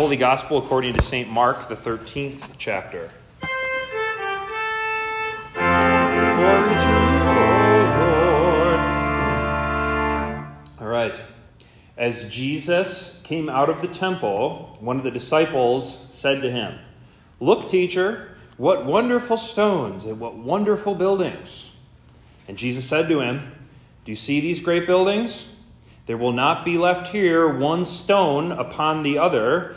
Holy Gospel according to St. Mark, the 13th chapter. All right. As Jesus came out of the temple, one of the disciples said to him, Look, teacher, what wonderful stones and what wonderful buildings. And Jesus said to him, Do you see these great buildings? There will not be left here one stone upon the other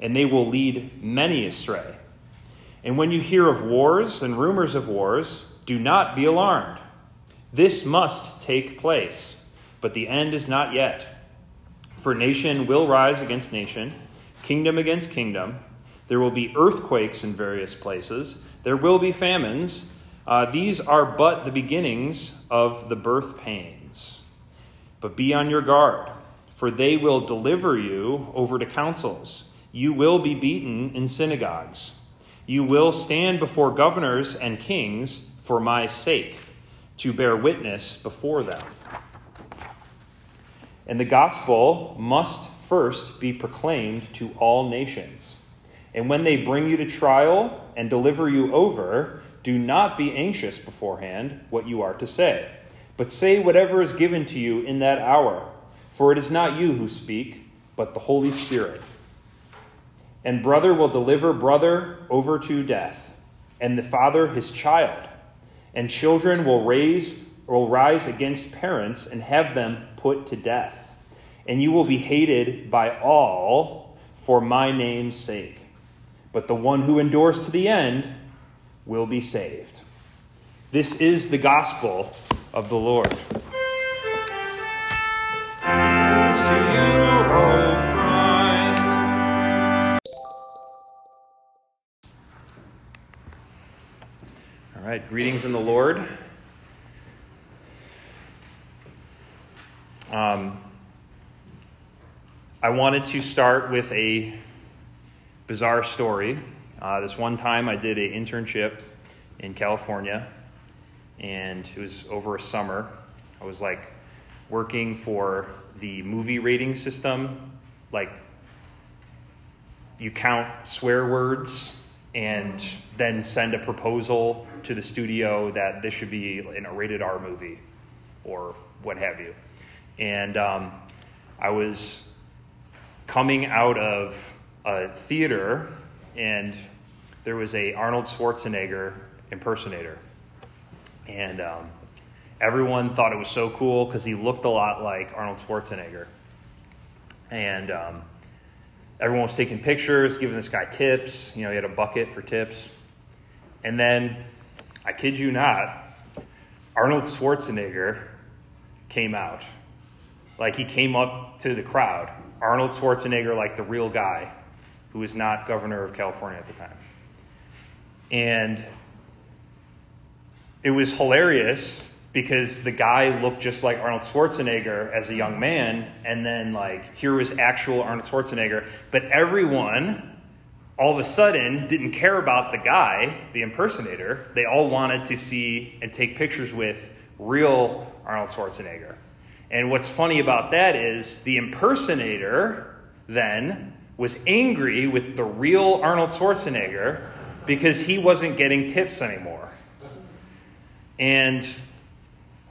and they will lead many astray. And when you hear of wars and rumors of wars, do not be alarmed. This must take place, but the end is not yet. For nation will rise against nation, kingdom against kingdom. There will be earthquakes in various places, there will be famines. Uh, these are but the beginnings of the birth pains. But be on your guard for they will deliver you over to councils. You will be beaten in synagogues. You will stand before governors and kings for my sake, to bear witness before them. And the gospel must first be proclaimed to all nations. And when they bring you to trial and deliver you over, do not be anxious beforehand what you are to say, but say whatever is given to you in that hour for it is not you who speak, but the Holy Spirit. And brother will deliver brother over to death, and the father his child. And children will raise will rise against parents and have them put to death. And you will be hated by all for my name's sake. But the one who endures to the end will be saved. This is the gospel of the Lord. Right, greetings in the Lord. Um, I wanted to start with a bizarre story. Uh, this one time I did an internship in California, and it was over a summer. I was like working for the movie rating system, like you count swear words and then send a proposal to the studio that this should be in a rated R movie or what have you. And um, I was coming out of a theater and there was a Arnold Schwarzenegger impersonator. And um, everyone thought it was so cool because he looked a lot like Arnold Schwarzenegger. And um, everyone was taking pictures, giving this guy tips. You know, he had a bucket for tips. And then, I kid you not, Arnold Schwarzenegger came out. Like, he came up to the crowd. Arnold Schwarzenegger, like the real guy, who was not governor of California at the time. And it was hilarious because the guy looked just like Arnold Schwarzenegger as a young man, and then like here was actual Arnold Schwarzenegger, but everyone all of a sudden didn't care about the guy, the impersonator. They all wanted to see and take pictures with real Arnold Schwarzenegger. And what's funny about that is the impersonator then was angry with the real Arnold Schwarzenegger because he wasn't getting tips anymore. And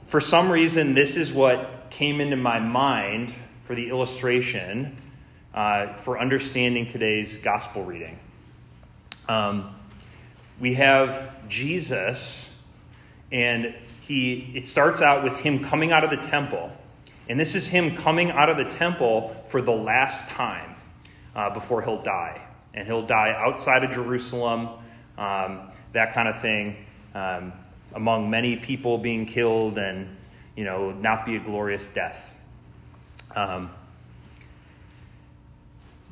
for some reason, this is what came into my mind for the illustration uh, for understanding today's gospel reading. Um, we have Jesus, and he it starts out with him coming out of the temple, and this is him coming out of the temple for the last time uh, before he'll die, and he'll die outside of Jerusalem, um, that kind of thing. Um, among many people being killed and, you know, not be a glorious death. Um,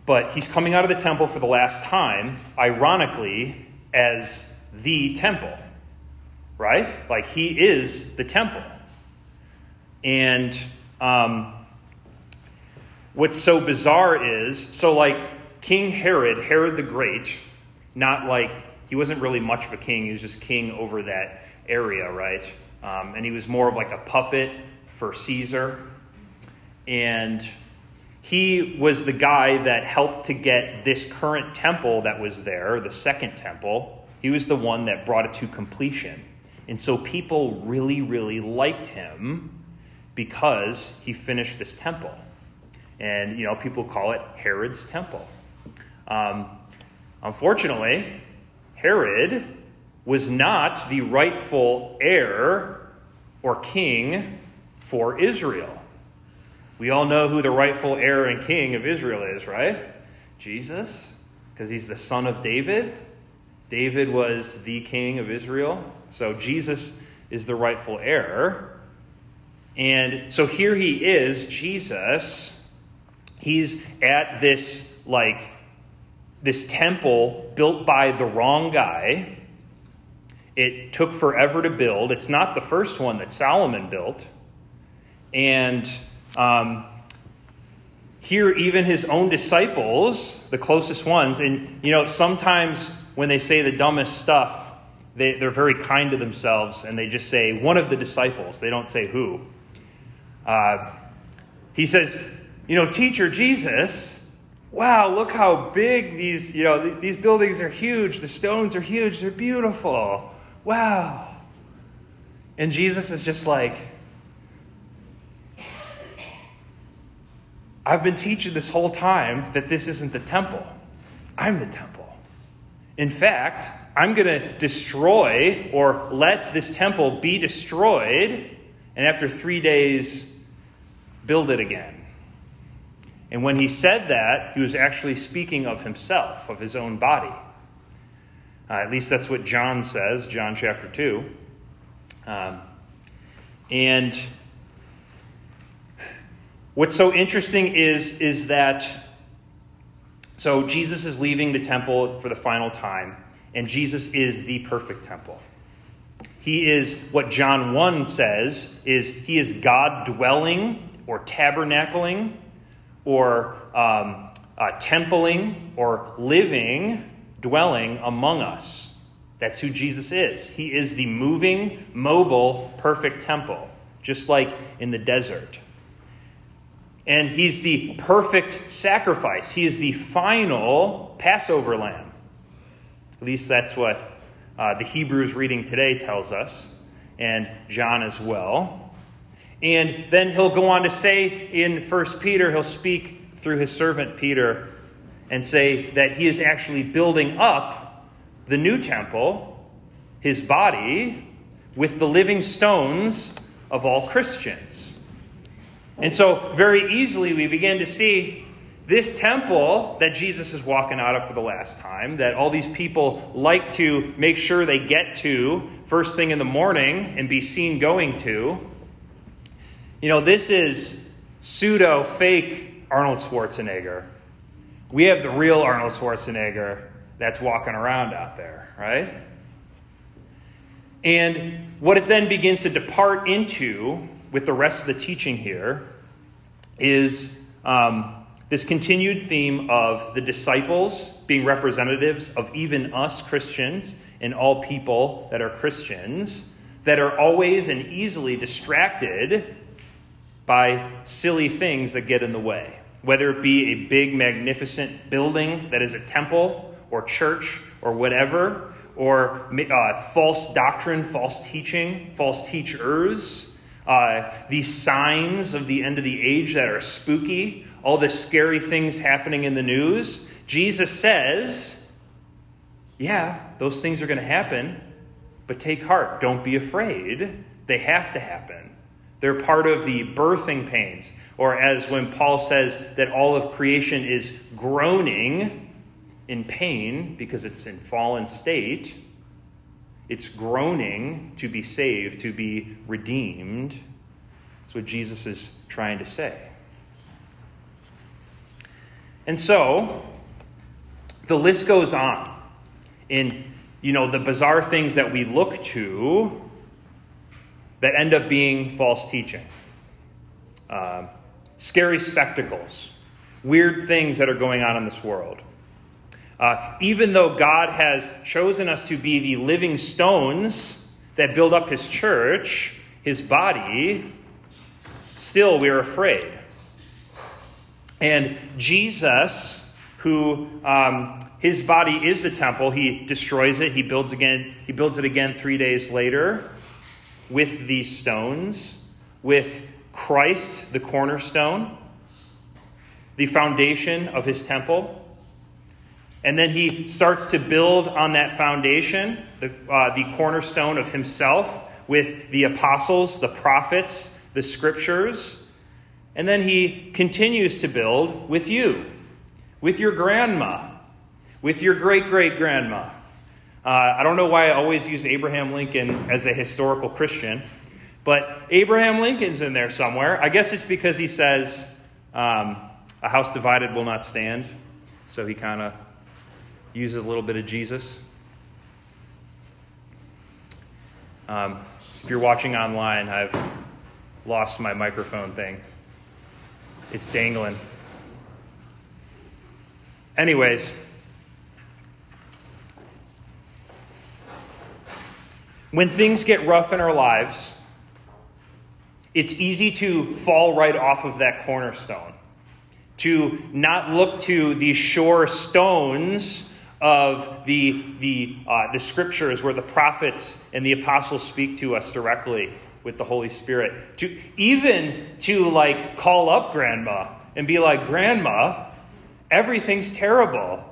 But he's coming out of the temple for the last time, ironically, as the temple, right? Like he is the temple. And um, what's so bizarre is so, like, King Herod, Herod the Great, not like he wasn't really much of a king, he was just king over that area, right? Um, and he was more of like a puppet for Caesar. And he was the guy that helped to get this current temple that was there, the second temple. He was the one that brought it to completion. And so people really, really liked him because he finished this temple. And, you know, people call it Herod's temple. Um, unfortunately, Herod was not the rightful heir or king for Israel. We all know who the rightful heir and king of Israel is, right? Jesus, because he's the son of David. David was the king of Israel. So Jesus is the rightful heir. And so here he is, Jesus. He's at this, like, this temple built by the wrong guy. It took forever to build. It's not the first one that Solomon built. And um, here, even his own disciples, the closest ones, and you know, sometimes when they say the dumbest stuff, they, they're very kind to themselves and they just say one of the disciples. They don't say who. Uh, he says, You know, teacher Jesus, wow, look how big these, you know, these buildings are huge. The stones are huge. They're beautiful. Wow. And Jesus is just like, I've been teaching this whole time that this isn't the temple. I'm the temple. In fact, I'm going to destroy or let this temple be destroyed, and after three days, build it again. And when he said that, he was actually speaking of himself, of his own body. Uh, at least that's what John says, John chapter 2. Um, and What's so interesting is, is that so Jesus is leaving the temple for the final time, and Jesus is the perfect temple. He is what John 1 says is he is God dwelling or tabernacling or um, uh, templing or living, dwelling among us. That's who Jesus is. He is the moving, mobile, perfect temple, just like in the desert. And he's the perfect sacrifice. He is the final Passover lamb. At least that's what uh, the Hebrews reading today tells us, and John as well. And then he'll go on to say in 1 Peter, he'll speak through his servant Peter and say that he is actually building up the new temple, his body, with the living stones of all Christians. And so, very easily, we begin to see this temple that Jesus is walking out of for the last time, that all these people like to make sure they get to first thing in the morning and be seen going to. You know, this is pseudo fake Arnold Schwarzenegger. We have the real Arnold Schwarzenegger that's walking around out there, right? And what it then begins to depart into with the rest of the teaching here is um, this continued theme of the disciples being representatives of even us Christians and all people that are Christians that are always and easily distracted by silly things that get in the way. Whether it be a big, magnificent building that is a temple or church or whatever, or uh, false doctrine, false teaching, false teachers, uh, these signs of the end of the age that are spooky, all the scary things happening in the news. Jesus says, yeah, those things are going to happen, but take heart. Don't be afraid. They have to happen. They're part of the birthing pains. Or as when Paul says that all of creation is groaning in pain because it's in fallen state it's groaning to be saved, to be redeemed. That's what Jesus is trying to say. And so, the list goes on in, you know, the bizarre things that we look to that end up being false teaching. Uh, scary spectacles, weird things that are going on in this world. Uh, even though God has chosen us to be the living stones that build up his church, his body, still we're afraid. And Jesus, who um, his body is the temple, he destroys it, he builds again, he builds it again three days later with these stones, with Christ, the cornerstone, the foundation of his temple. And then he starts to build on that foundation, the, uh, the cornerstone of himself, with the apostles, the prophets, the scriptures. And then he continues to build with you, with your grandma, with your great great grandma. Uh, I don't know why I always use Abraham Lincoln as a historical Christian, but Abraham Lincoln's in there somewhere. I guess it's because he says, um, a house divided will not stand. So he kind of uses a little bit of Jesus. Um, if you're watching online, I've lost my microphone thing. It's dangling. Anyways, when things get rough in our lives, it's easy to fall right off of that cornerstone, to not look to the sure stones of the, the, uh, the scriptures where the prophets and the apostles speak to us directly with the Holy Spirit. To even to like call up grandma and be like, Grandma, everything's terrible.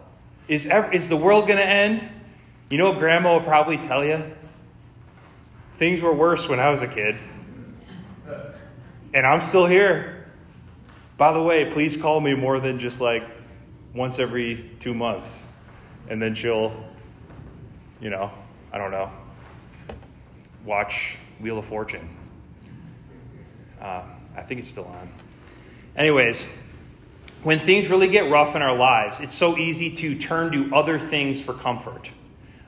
Is, is the world going to end? You know what grandma will probably tell you? Things were worse when I was a kid. And I'm still here. By the way, please call me more than just like once every two months and then she'll, you know, I don't know, watch Wheel of Fortune. Uh, I think it's still on. Anyways, when things really get rough in our lives, it's so easy to turn to other things for comfort.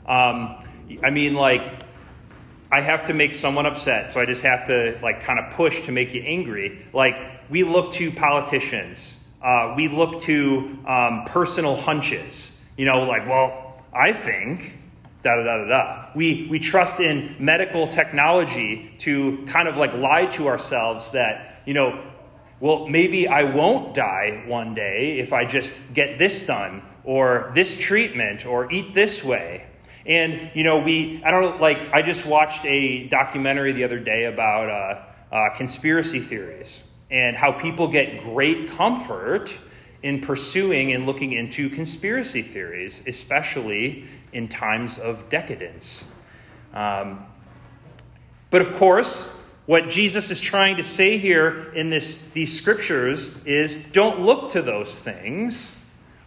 Um, I mean, like, I have to make someone upset, so I just have to, like, kind of push to make you angry. Like, we look to politicians, uh, we look to um, personal hunches. You know, like, well, I think da da da da da. We, we trust in medical technology to kind of like lie to ourselves that, you know, well, maybe I won't die one day if I just get this done or this treatment or eat this way. And, you know, we, I don't like, I just watched a documentary the other day about uh, uh, conspiracy theories and how people get great comfort in pursuing and looking into conspiracy theories, especially in times of decadence. Um, but of course, what Jesus is trying to say here in this, these scriptures is don't look to those things.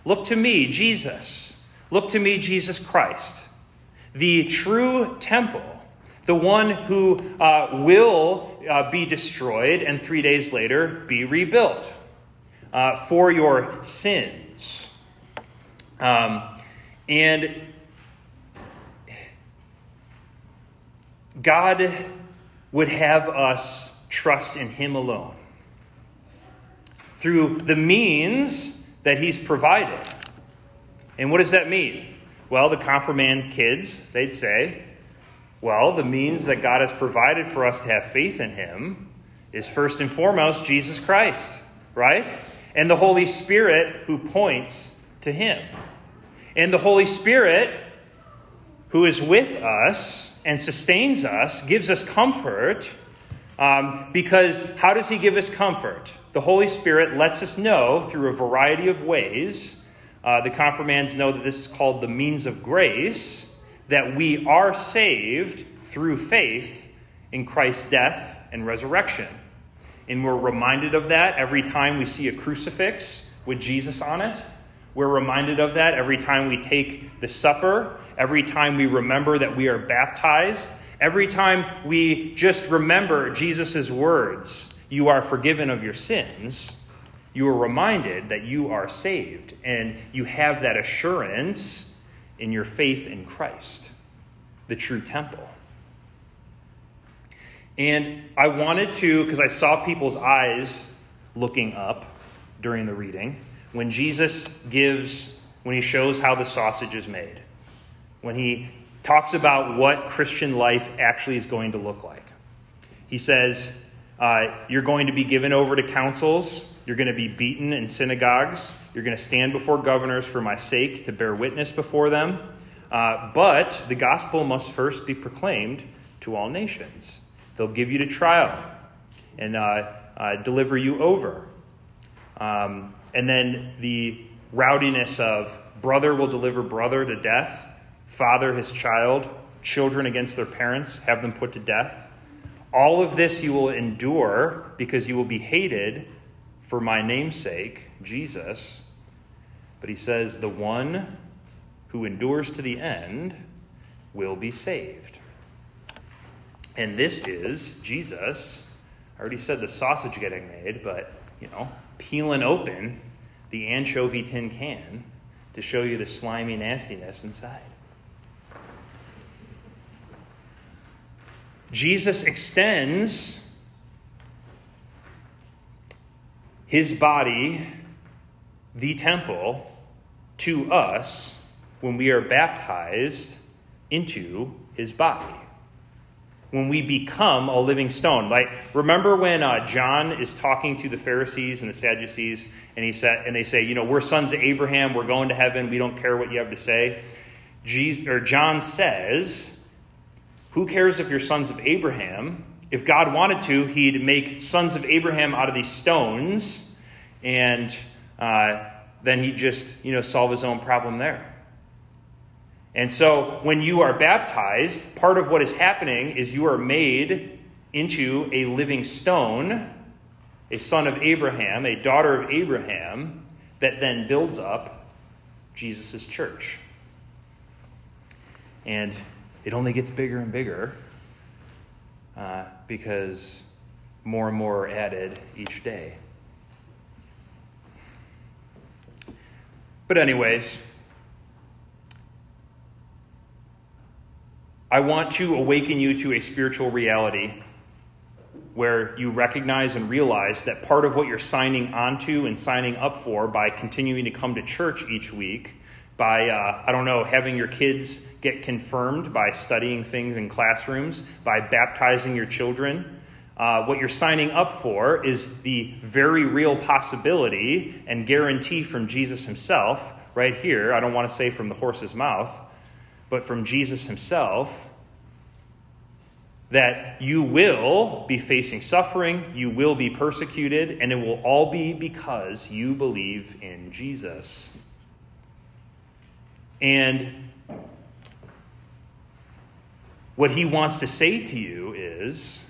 Look to me, Jesus. Look to me, Jesus Christ, the true temple, the one who uh, will uh, be destroyed and three days later be rebuilt uh, for your sins. Um, and God would have us trust in Him alone through the means that He's provided. And what does that mean? Well, the confirmand kids, they'd say, well, the means that God has provided for us to have faith in Him is first and foremost Jesus Christ, right? and the Holy Spirit who points to Him. And the Holy Spirit, who is with us and sustains us, gives us comfort. Um, because how does He give us comfort? The Holy Spirit lets us know through a variety of ways. Uh, the confirmands know that this is called the means of grace, that we are saved through faith in Christ's death and resurrection. And we're reminded of that every time we see a crucifix with Jesus on it. We're reminded of that every time we take the supper, every time we remember that we are baptized, every time we just remember Jesus' words You are forgiven of your sins. You are reminded that you are saved and you have that assurance in your faith in Christ, the true temple. And I wanted to, because I saw people's eyes looking up during the reading, when Jesus gives, when he shows how the sausage is made, when he talks about what Christian life actually is going to look like. He says, uh, You're going to be given over to councils, you're going to be beaten in synagogues, you're going to stand before governors for my sake to bear witness before them. Uh, but the gospel must first be proclaimed to all nations. They'll give you to trial and uh, uh deliver you over. Um, and then the rowdiness of brother will deliver brother to death, father his child, children against their parents, have them put to death. All of this you will endure because you will be hated for my namesake, Jesus. But he says, the one who endures to the end will be saved. And this is Jesus. I already said the sausage getting made, but, you know, peeling open the anchovy tin can to show you the slimy nastiness inside. Jesus extends his body, the temple, to us when we are baptized into his body when we become a living stone. Like, remember when uh, John is talking to the Pharisees and the Sadducees, and he said, and they say, you know, we're sons of Abraham, we're going to heaven, we don't care what you have to say. Jesus, or John says, who cares if you're sons of Abraham? If God wanted to, he'd make sons of Abraham out of these stones, and uh, then he'd just, you know, solve his own problem there. And so when you are baptized, part of what is happening is you are made into a living stone, a son of Abraham, a daughter of Abraham, that then builds up Jesus' church. And it only gets bigger and bigger uh, because more and more are added each day. But, anyways, I want to awaken you to a spiritual reality where you recognize and realize that part of what you're signing onto and signing up for by continuing to come to church each week, by, uh, I don't know, having your kids get confirmed by studying things in classrooms, by baptizing your children, uh, what you're signing up for is the very real possibility and guarantee from Jesus himself, right here. I don't want to say from the horse's mouth but from Jesus himself that you will be facing suffering, you will be persecuted, and it will all be because you believe in Jesus. And what he wants to say to you is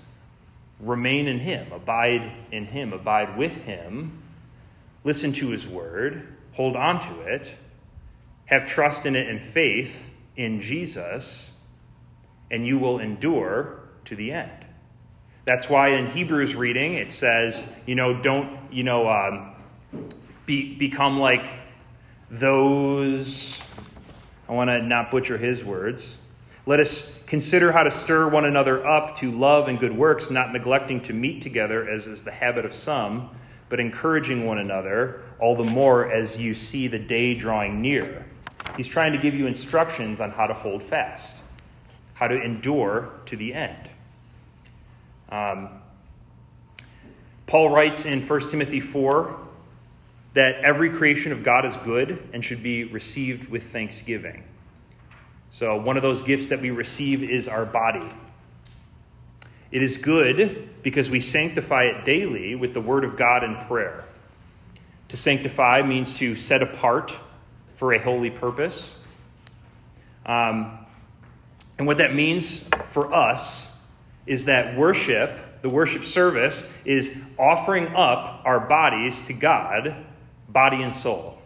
remain in him, abide in him, abide with him, listen to his word, hold on to it, have trust in it and faith in Jesus, and you will endure to the end. That's why in Hebrews reading it says, you know, don't, you know, um, be, become like those. I want to not butcher his words. Let us consider how to stir one another up to love and good works, not neglecting to meet together, as is the habit of some, but encouraging one another, all the more as you see the day drawing near. He's trying to give you instructions on how to hold fast, how to endure to the end. Um, Paul writes in 1 Timothy 4 that every creation of God is good and should be received with thanksgiving. So, one of those gifts that we receive is our body. It is good because we sanctify it daily with the Word of God and prayer. To sanctify means to set apart for a holy purpose. Um, and what that means for us is that worship, the worship service, is offering up our bodies to God, body and soul.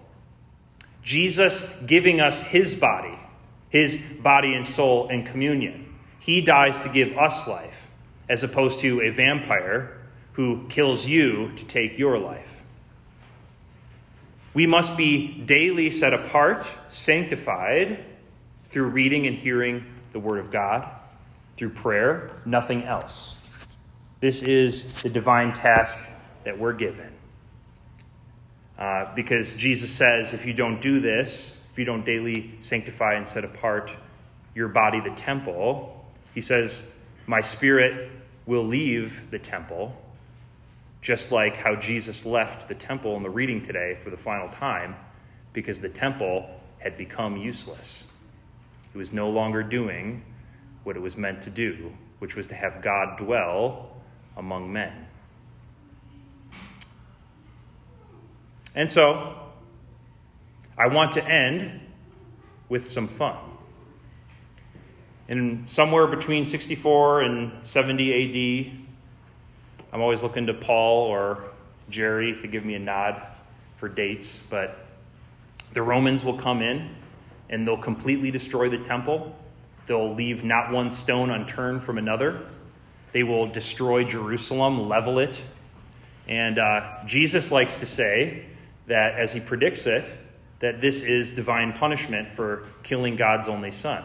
Jesus giving us his body, his body and soul in communion. He dies to give us life, as opposed to a vampire who kills you to take your life. We must be daily set apart, sanctified through reading and hearing the Word of God, through prayer, nothing else. This is the divine task that we're given. Uh, because Jesus says, if you don't do this, if you don't daily sanctify and set apart your body, the temple, he says, My spirit will leave the temple, just like how Jesus left the temple in the reading today for the final time, because the temple had become useless. It was no longer doing what it was meant to do, which was to have God dwell among men. And so, I want to end with some fun. In somewhere between 64 and 70 AD, I'm always looking to Paul or Jerry to give me a nod for dates, but the Romans will come in and they'll completely destroy the temple. They'll leave not one stone unturned from another. They will destroy Jerusalem, level it. And uh, Jesus likes to say that as he predicts it, that this is divine punishment for killing God's only son.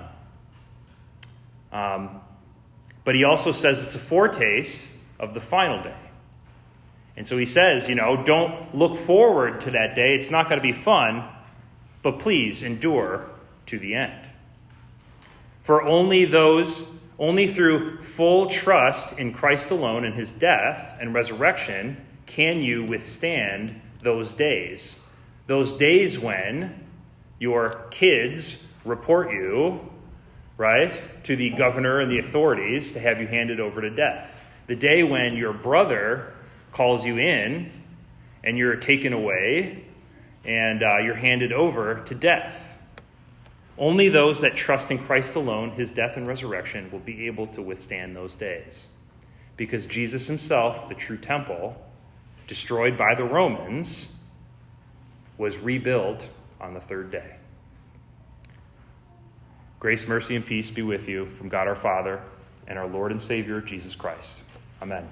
Um, but he also says it's a foretaste of the final day. And so he says, you know, don't look forward to that day. It's not going to be fun, but please endure to the end. For only those, only through full trust in Christ alone and his death and resurrection can you withstand those days. Those days when your kids report you, right, to the governor and the authorities to have you handed over to death. The day when your brother calls you in and you're taken away and uh, you're handed over to death. Only those that trust in Christ alone, his death and resurrection, will be able to withstand those days. Because Jesus himself, the true temple, destroyed by the Romans, was rebuilt on the third day. Grace, mercy, and peace be with you from God our Father and our Lord and Savior, Jesus Christ. Amen.